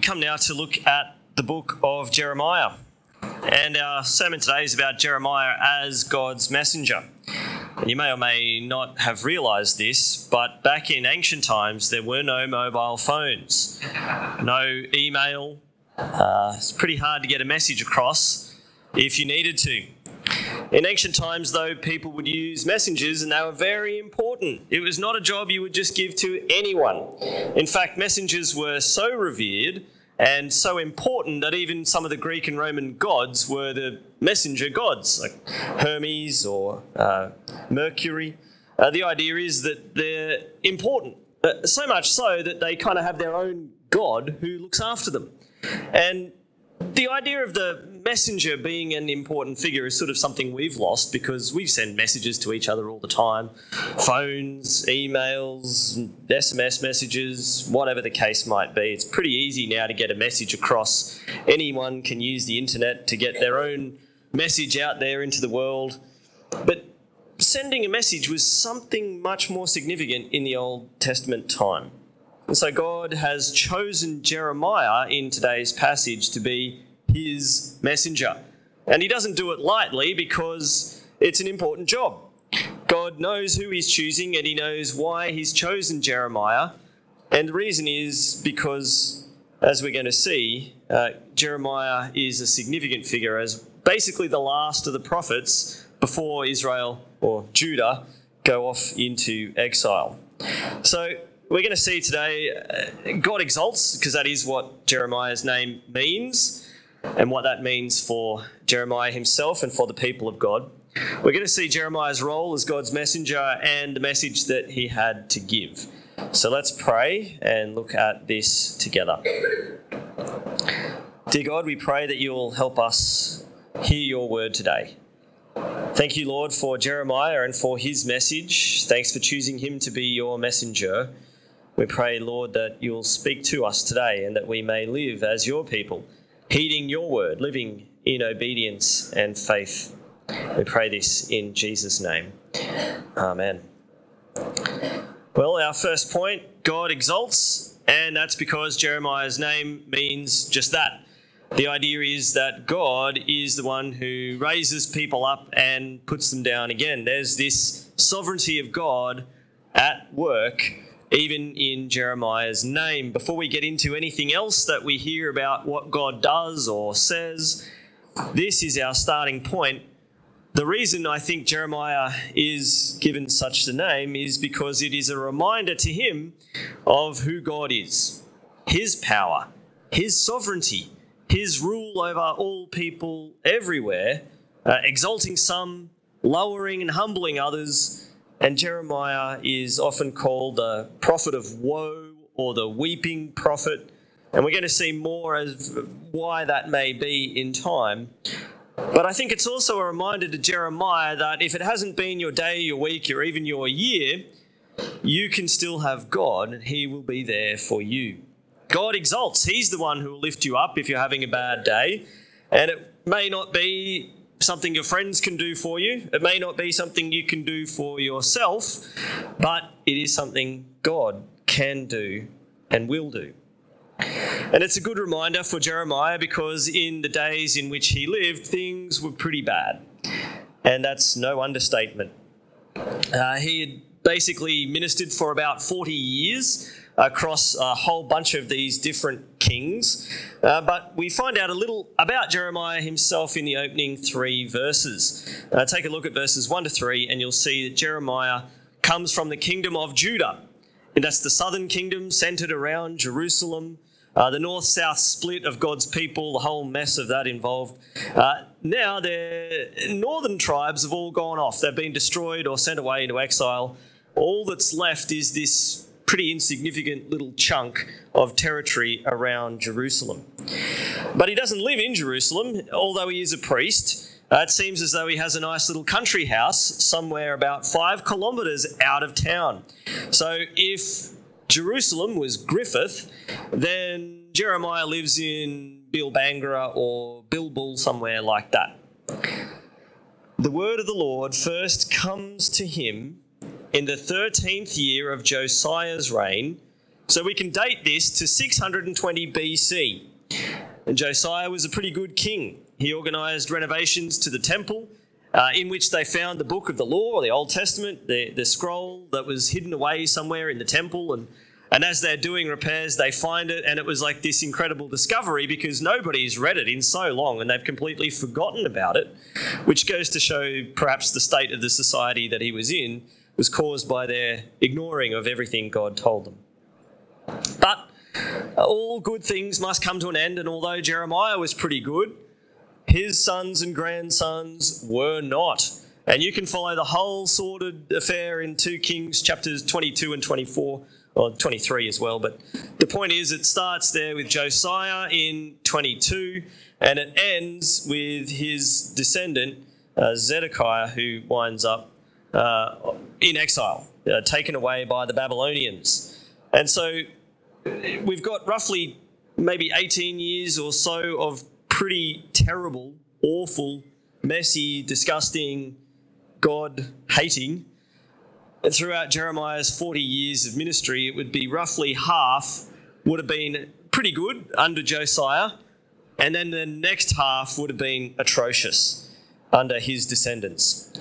we come now to look at the book of Jeremiah. And our sermon today is about Jeremiah as God's messenger. And you may or may not have realized this, but back in ancient times, there were no mobile phones, no email. Uh, it's pretty hard to get a message across if you needed to. In ancient times, though, people would use messengers and they were very important. It was not a job you would just give to anyone. In fact, messengers were so revered and so important that even some of the Greek and Roman gods were the messenger gods, like Hermes or uh, Mercury. Uh, the idea is that they're important, uh, so much so that they kind of have their own god who looks after them. And the idea of the messenger being an important figure is sort of something we've lost because we send messages to each other all the time phones, emails, SMS messages, whatever the case might be. It's pretty easy now to get a message across. Anyone can use the internet to get their own message out there into the world. But sending a message was something much more significant in the Old Testament time. And so God has chosen Jeremiah in today's passage to be his messenger. And he doesn't do it lightly because it's an important job. God knows who he's choosing and he knows why he's chosen Jeremiah. And the reason is because, as we're going to see, uh, Jeremiah is a significant figure as basically the last of the prophets before Israel or Judah go off into exile. So we're going to see today uh, God exalts, because that is what Jeremiah's name means, and what that means for Jeremiah himself and for the people of God. We're going to see Jeremiah's role as God's messenger and the message that he had to give. So let's pray and look at this together. Dear God, we pray that you'll help us hear your word today. Thank you, Lord, for Jeremiah and for his message. Thanks for choosing him to be your messenger. We pray, Lord, that you'll speak to us today and that we may live as your people, heeding your word, living in obedience and faith. We pray this in Jesus' name. Amen. Well, our first point God exalts, and that's because Jeremiah's name means just that. The idea is that God is the one who raises people up and puts them down again. There's this sovereignty of God at work even in Jeremiah's name. Before we get into anything else that we hear about what God does or says, this is our starting point. The reason I think Jeremiah is given such a name is because it is a reminder to him of who God is, his power, his sovereignty, his rule over all people everywhere, uh, exalting some, lowering and humbling others and Jeremiah is often called the prophet of woe or the weeping prophet. And we're going to see more as why that may be in time. But I think it's also a reminder to Jeremiah that if it hasn't been your day, your week, or even your year, you can still have God and He will be there for you. God exalts. He's the one who will lift you up if you're having a bad day. And it may not be something your friends can do for you. It may not be something you can do for yourself, but it is something God can do and will do. And it's a good reminder for Jeremiah because in the days in which he lived, things were pretty bad. And that's no understatement. Uh, he had basically ministered for about 40 years across a whole bunch of these different kings. Uh, but we find out a little about Jeremiah himself in the opening three verses. Uh, take a look at verses 1 to 3, and you'll see that Jeremiah comes from the kingdom of Judah. And that's the southern kingdom centered around Jerusalem. Uh, the north south split of God's people, the whole mess of that involved. Uh, now, the northern tribes have all gone off. They've been destroyed or sent away into exile. All that's left is this pretty insignificant little chunk of territory around Jerusalem. But he doesn't live in Jerusalem, although he is a priest. Uh, it seems as though he has a nice little country house somewhere about five kilometres out of town. So if Jerusalem was Griffith, then Jeremiah lives in Beelbangera or Bilbul, somewhere like that. The word of the Lord first comes to him in the 13th year of Josiah's reign, So we can date this to 620 BC. And Josiah was a pretty good king. He organized renovations to the temple, uh, in which they found the book of the law, the Old Testament, the, the scroll that was hidden away somewhere in the temple. And, and as they're doing repairs, they find it, and it was like this incredible discovery because nobody's read it in so long and they've completely forgotten about it, which goes to show perhaps the state of the society that he was in was caused by their ignoring of everything God told them. But all good things must come to an end, and although Jeremiah was pretty good, his sons and grandsons were not. And you can follow the whole sordid affair in 2 Kings chapters 22 and 24, or 23 as well. But the point is, it starts there with Josiah in 22, and it ends with his descendant, uh, Zedekiah, who winds up uh, in exile, uh, taken away by the Babylonians. And so we've got roughly maybe 18 years or so of pretty terrible, awful, messy, disgusting, God hating. And throughout Jeremiah's 40 years of ministry, it would be roughly half would have been pretty good under Josiah, and then the next half would have been atrocious under his descendants.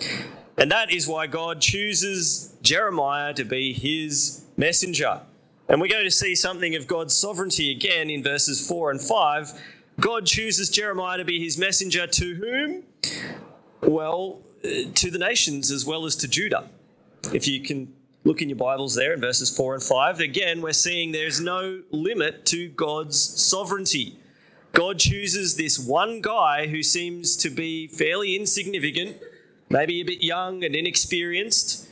And that is why God chooses Jeremiah to be his messenger. And we're going to see something of God's sovereignty again in verses 4 and 5. God chooses Jeremiah to be his messenger to whom? Well, uh, to the nations as well as to Judah. If you can look in your Bibles there in verses 4 and 5, again, we're seeing there's no limit to God's sovereignty. God chooses this one guy who seems to be fairly insignificant, maybe a bit young and inexperienced,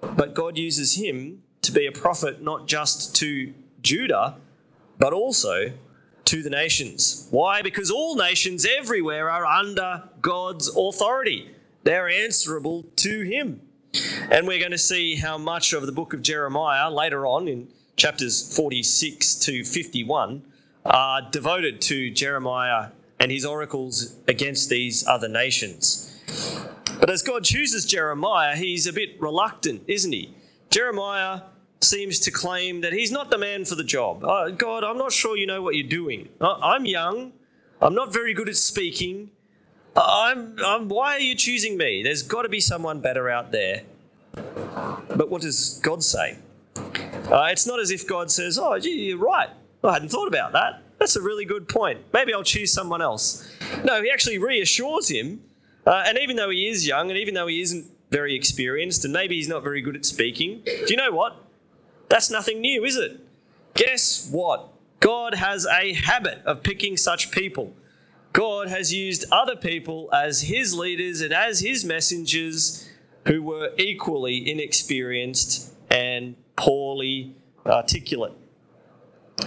but God uses him to be a prophet not just to Judah, but also to the nations. Why? Because all nations everywhere are under God's authority, they're answerable to Him. And we're going to see how much of the book of Jeremiah later on in chapters 46 to 51 are devoted to Jeremiah and his oracles against these other nations. But as God chooses Jeremiah, he's a bit reluctant, isn't he? Jeremiah seems to claim that he's not the man for the job. Uh, God, I'm not sure you know what you're doing. I'm young. I'm not very good at speaking. I'm, I'm, why are you choosing me? There's got to be someone better out there. But what does God say? Uh, it's not as if God says, Oh, gee, you're right. I hadn't thought about that. That's a really good point. Maybe I'll choose someone else. No, he actually reassures him. Uh, and even though he is young, and even though he isn't very experienced, and maybe he's not very good at speaking, do you know what? That's nothing new, is it? Guess what? God has a habit of picking such people. God has used other people as his leaders and as his messengers who were equally inexperienced and poorly articulate.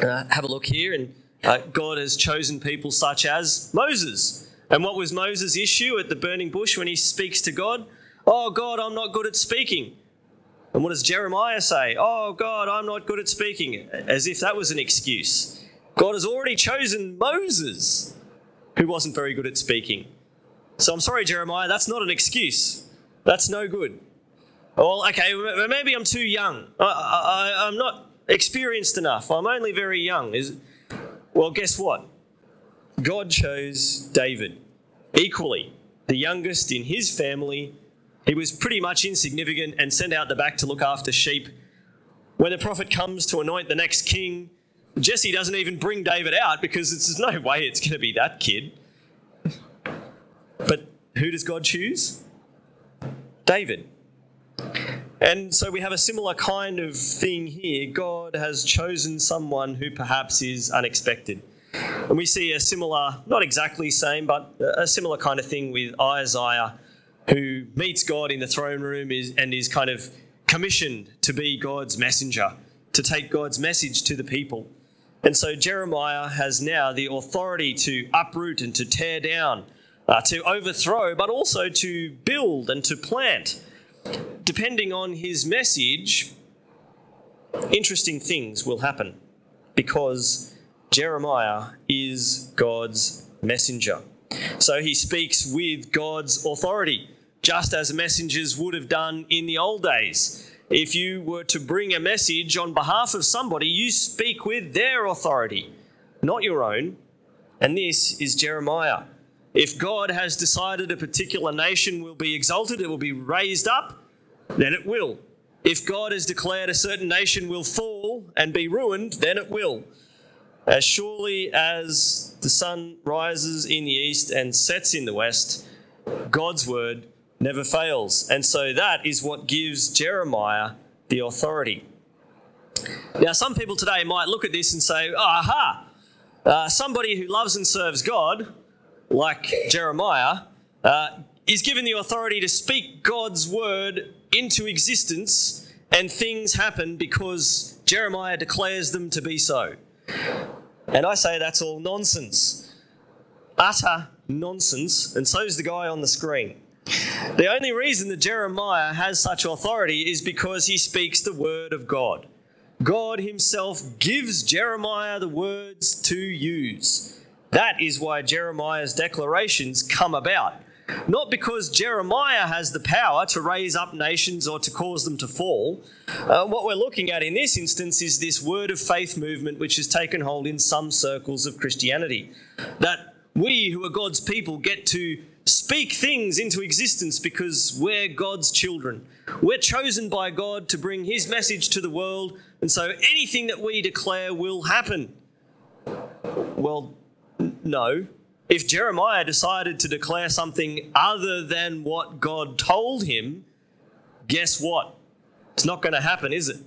Uh, have a look here, and uh, God has chosen people such as Moses. And what was Moses' issue at the burning bush when he speaks to God? Oh, God, I'm not good at speaking. And what does Jeremiah say? Oh, God, I'm not good at speaking, as if that was an excuse. God has already chosen Moses, who wasn't very good at speaking. So I'm sorry, Jeremiah, that's not an excuse. That's no good. Well, okay, maybe I'm too young. I, am not experienced enough. I'm only very young. Is, well, guess what? God chose David equally, the youngest in his family he was pretty much insignificant and sent out the back to look after sheep. When the prophet comes to anoint the next king, Jesse doesn't even bring David out because there's no way it's going to be that kid. But who does God choose? David. And so we have a similar kind of thing here. God has chosen someone who perhaps is unexpected. And we see a similar, not exactly same, but a similar kind of thing with Isaiah who meets God in the throne room and is kind of commissioned to be God's messenger, to take God's message to the people. And so Jeremiah has now the authority to uproot and to tear down, uh, to overthrow, but also to build and to plant. Depending on his message, interesting things will happen because Jeremiah is God's messenger. So he speaks with God's authority just as messengers would have done in the old days. If you were to bring a message on behalf of somebody, you speak with their authority, not your own. And this is Jeremiah. If God has decided a particular nation will be exalted, it will be raised up, then it will. If God has declared a certain nation will fall and be ruined, then it will. As surely as the sun rises in the east and sets in the west, God's word never fails. And so that is what gives Jeremiah the authority. Now, some people today might look at this and say, aha, uh, somebody who loves and serves God, like Jeremiah, uh, is given the authority to speak God's word into existence, and things happen because Jeremiah declares them to be so. And I say that's all nonsense. Utter nonsense, and so is the guy on the screen. The only reason that Jeremiah has such authority is because he speaks the word of God. God himself gives Jeremiah the words to use. That is why Jeremiah's declarations come about. Not because Jeremiah has the power to raise up nations or to cause them to fall. Uh, what we're looking at in this instance is this word of faith movement which has taken hold in some circles of Christianity. That we who are God's people get to speak things into existence because we're God's children. We're chosen by God to bring His message to the world, and so anything that we declare will happen. Well, no. If Jeremiah decided to declare something other than what God told him, guess what? It's not going to happen, is it?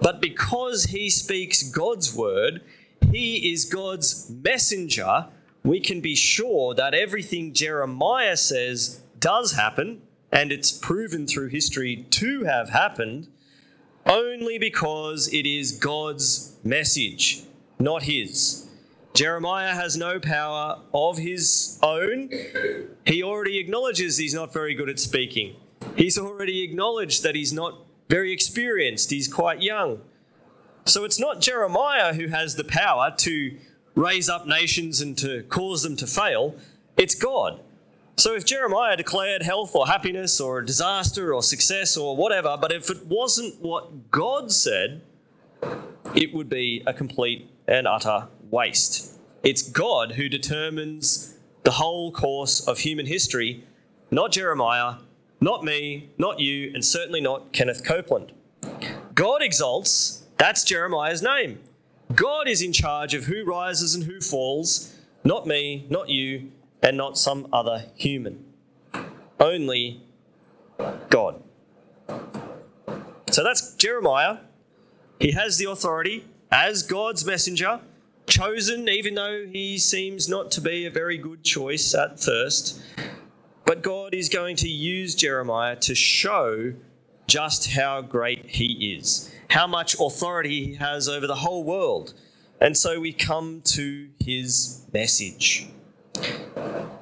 But because he speaks God's word, he is God's messenger we can be sure that everything Jeremiah says does happen, and it's proven through history to have happened, only because it is God's message, not his. Jeremiah has no power of his own. He already acknowledges he's not very good at speaking. He's already acknowledged that he's not very experienced, he's quite young. So it's not Jeremiah who has the power to raise up nations and to cause them to fail, it's God. So if Jeremiah declared health or happiness or disaster or success or whatever, but if it wasn't what God said, it would be a complete and utter waste. It's God who determines the whole course of human history, not Jeremiah, not me, not you, and certainly not Kenneth Copeland. God exalts, that's Jeremiah's name. God is in charge of who rises and who falls, not me, not you, and not some other human. Only God. So that's Jeremiah. He has the authority as God's messenger, chosen even though he seems not to be a very good choice at first. But God is going to use Jeremiah to show just how great he is how much authority he has over the whole world. And so we come to his message.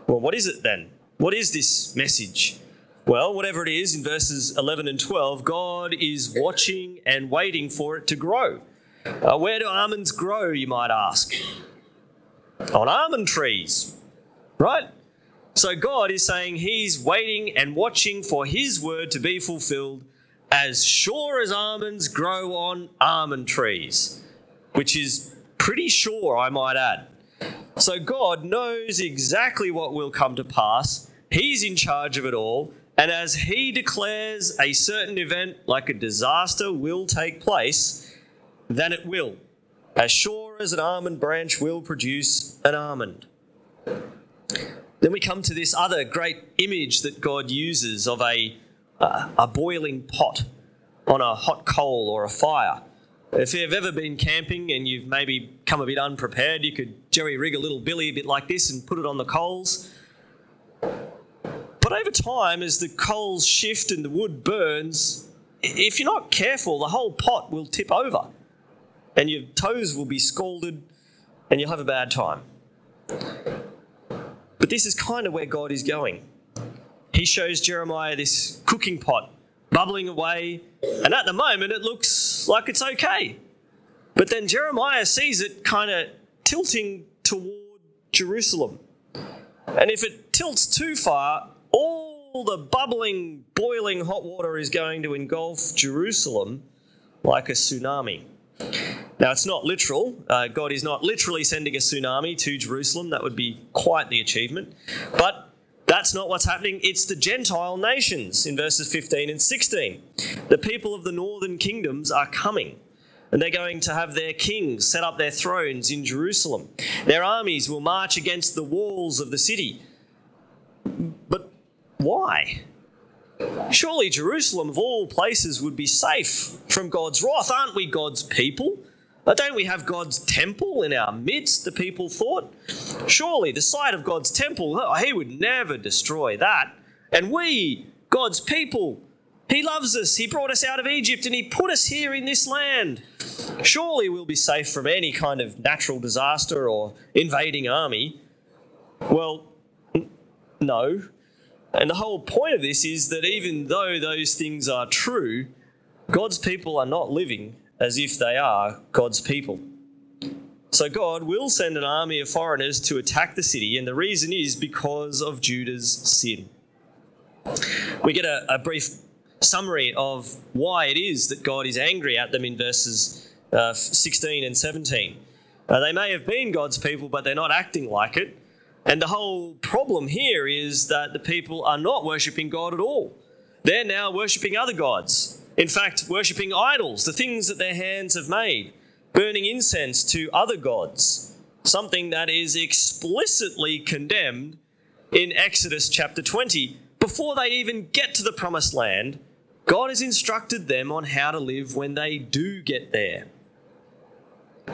Well, what is it then? What is this message? Well, whatever it is, in verses 11 and 12, God is watching and waiting for it to grow. Uh, where do almonds grow, you might ask? On almond trees, right? So God is saying He's waiting and watching for His word to be fulfilled as sure as almonds grow on almond trees, which is pretty sure, I might add. So God knows exactly what will come to pass. He's in charge of it all. And as He declares a certain event, like a disaster, will take place, then it will. As sure as an almond branch will produce an almond. Then we come to this other great image that God uses of a uh, a boiling pot on a hot coal or a fire. If you've ever been camping and you've maybe come a bit unprepared, you could jerry rig a little billy a bit like this and put it on the coals. But over time, as the coals shift and the wood burns, if you're not careful, the whole pot will tip over and your toes will be scalded and you'll have a bad time. But this is kind of where God is going he shows Jeremiah this cooking pot bubbling away, and at the moment it looks like it's okay. But then Jeremiah sees it kind of tilting toward Jerusalem. And if it tilts too far, all the bubbling, boiling hot water is going to engulf Jerusalem like a tsunami. Now, it's not literal. Uh, God is not literally sending a tsunami to Jerusalem. That would be quite the achievement. But that's not what's happening. It's the Gentile nations in verses 15 and 16. The people of the northern kingdoms are coming. And they're going to have their kings set up their thrones in Jerusalem. Their armies will march against the walls of the city. But why? Surely Jerusalem, of all places, would be safe from God's wrath. Aren't we God's people? Don't we have God's temple in our midst, the people thought? Surely the sight of God's temple, oh, he would never destroy that. And we, God's people, he loves us. He brought us out of Egypt and he put us here in this land. Surely we'll be safe from any kind of natural disaster or invading army. Well, no. And the whole point of this is that even though those things are true, God's people are not living as if they are God's people. So God will send an army of foreigners to attack the city, and the reason is because of Judah's sin. We get a, a brief summary of why it is that God is angry at them in verses uh, 16 and 17. Uh, they may have been God's people, but they're not acting like it. And the whole problem here is that the people are not worshipping God at all. They're now worshipping other gods. In fact, worshipping idols, the things that their hands have made, burning incense to other gods, something that is explicitly condemned in Exodus chapter 20. Before they even get to the promised land, God has instructed them on how to live when they do get there.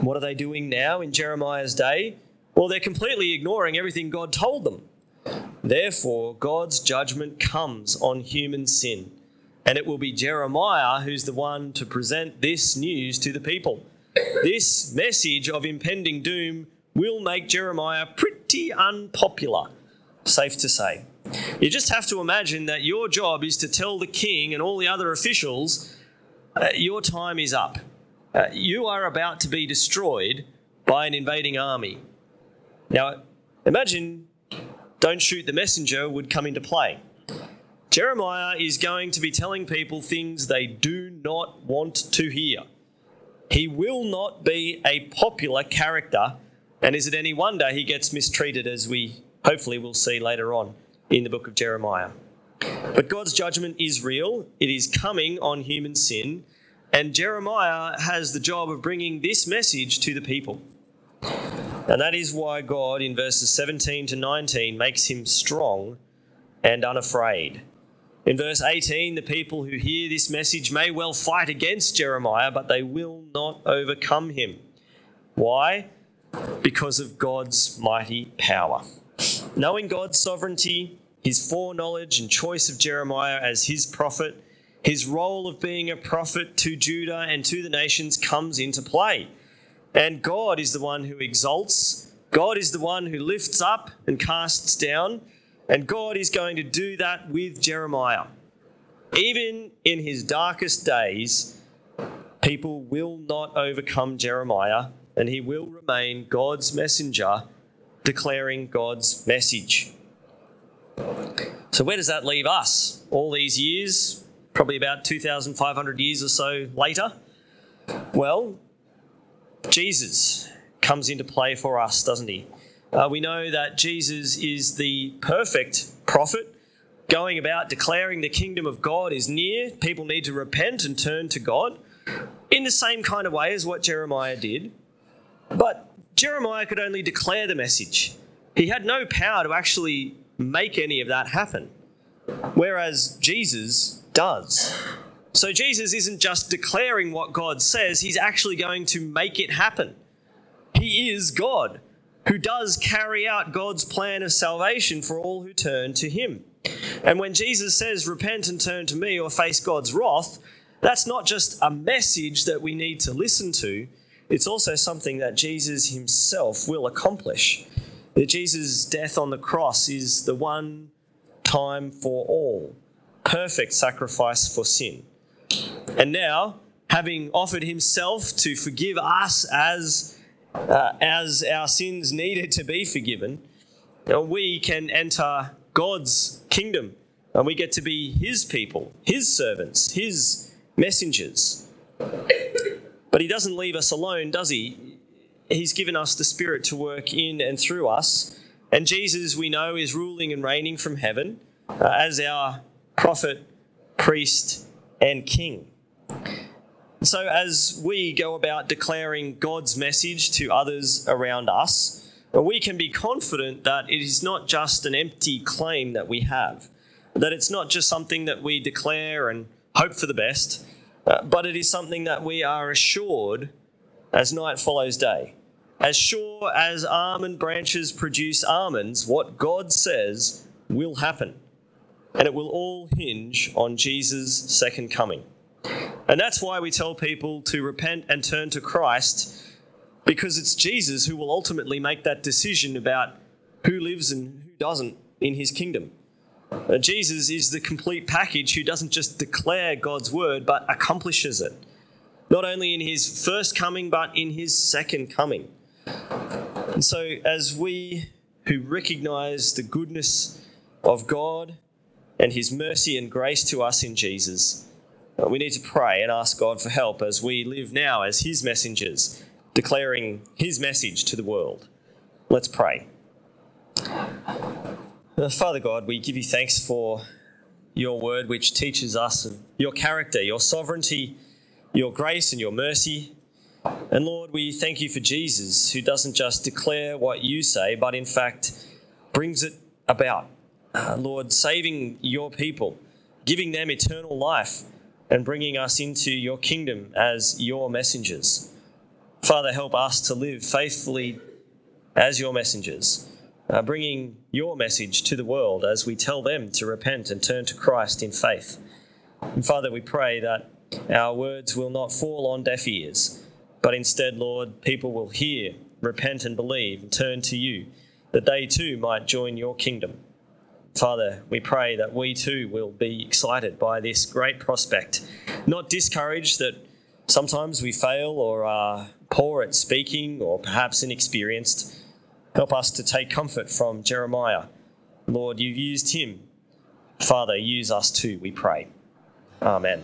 What are they doing now in Jeremiah's day? Well, they're completely ignoring everything God told them. Therefore, God's judgment comes on human sin, and it will be Jeremiah who's the one to present this news to the people. This message of impending doom will make Jeremiah pretty unpopular, safe to say. You just have to imagine that your job is to tell the king and all the other officials uh, your time is up. Uh, you are about to be destroyed by an invading army. Now, imagine don't shoot the messenger would come into play. Jeremiah is going to be telling people things they do not want to hear. He will not be a popular character, and is it any wonder he gets mistreated, as we hopefully will see later on in the book of Jeremiah? But God's judgment is real, it is coming on human sin, and Jeremiah has the job of bringing this message to the people. And that is why God, in verses 17 to 19, makes him strong and unafraid. In verse 18, the people who hear this message may well fight against Jeremiah, but they will not overcome him. Why? Because of God's mighty power. Knowing God's sovereignty, his foreknowledge and choice of Jeremiah as his prophet, his role of being a prophet to Judah and to the nations comes into play. And God is the one who exalts, God is the one who lifts up and casts down, and God is going to do that with Jeremiah. Even in his darkest days, people will not overcome Jeremiah, and he will remain God's messenger, declaring God's message. So, where does that leave us? All these years, probably about 2,500 years or so later? Well, Jesus comes into play for us, doesn't he? Uh, we know that Jesus is the perfect prophet, going about declaring the kingdom of God is near. People need to repent and turn to God in the same kind of way as what Jeremiah did. But Jeremiah could only declare the message, he had no power to actually make any of that happen, whereas Jesus does. So Jesus isn't just declaring what God says, he's actually going to make it happen. He is God who does carry out God's plan of salvation for all who turn to him. And when Jesus says, Repent and turn to me or face God's wrath, that's not just a message that we need to listen to, it's also something that Jesus himself will accomplish. That Jesus' death on the cross is the one time for all, perfect sacrifice for sin. And now, having offered himself to forgive us as, uh, as our sins needed to be forgiven, we can enter God's kingdom And we get to be His people, His servants, His messengers. But He doesn't leave us alone, does He? He's given us the Spirit to work in and through us. And Jesus, we know, is ruling and reigning from heaven uh, as our prophet, priest, and king. So, as we go about declaring God's message to others around us, we can be confident that it is not just an empty claim that we have, that it's not just something that we declare and hope for the best, uh, but it is something that we are assured as night follows day. As sure as almond branches produce almonds, what God says will happen. And it will all hinge on Jesus' second coming. And that's why we tell people to repent and turn to Christ, because it's Jesus who will ultimately make that decision about who lives and who doesn't in his kingdom. Uh, Jesus is the complete package who doesn't just declare God's word, but accomplishes it. Not only in his first coming, but in his second coming. And so, as we who recognize the goodness of God and his mercy and grace to us in Jesus, we need to pray and ask God for help as we live now as his messengers, declaring his message to the world. Let's pray. Uh, Father God, we give you thanks for your word, which teaches us your character, your sovereignty, your grace, and your mercy. And Lord, we thank you for Jesus, who doesn't just declare what you say, but in fact brings it about. Uh, Lord, saving your people, giving them eternal life, and bringing us into your kingdom as your messengers. Father, help us to live faithfully as your messengers, uh, bringing your message to the world as we tell them to repent and turn to Christ in faith. And Father, we pray that our words will not fall on deaf ears but instead, Lord, people will hear, repent, and believe, and turn to you, that they too might join your kingdom. Father, we pray that we too will be excited by this great prospect, not discouraged that sometimes we fail or are poor at speaking or perhaps inexperienced. Help us to take comfort from Jeremiah. Lord, you've used him. Father, use us too, we pray. Amen.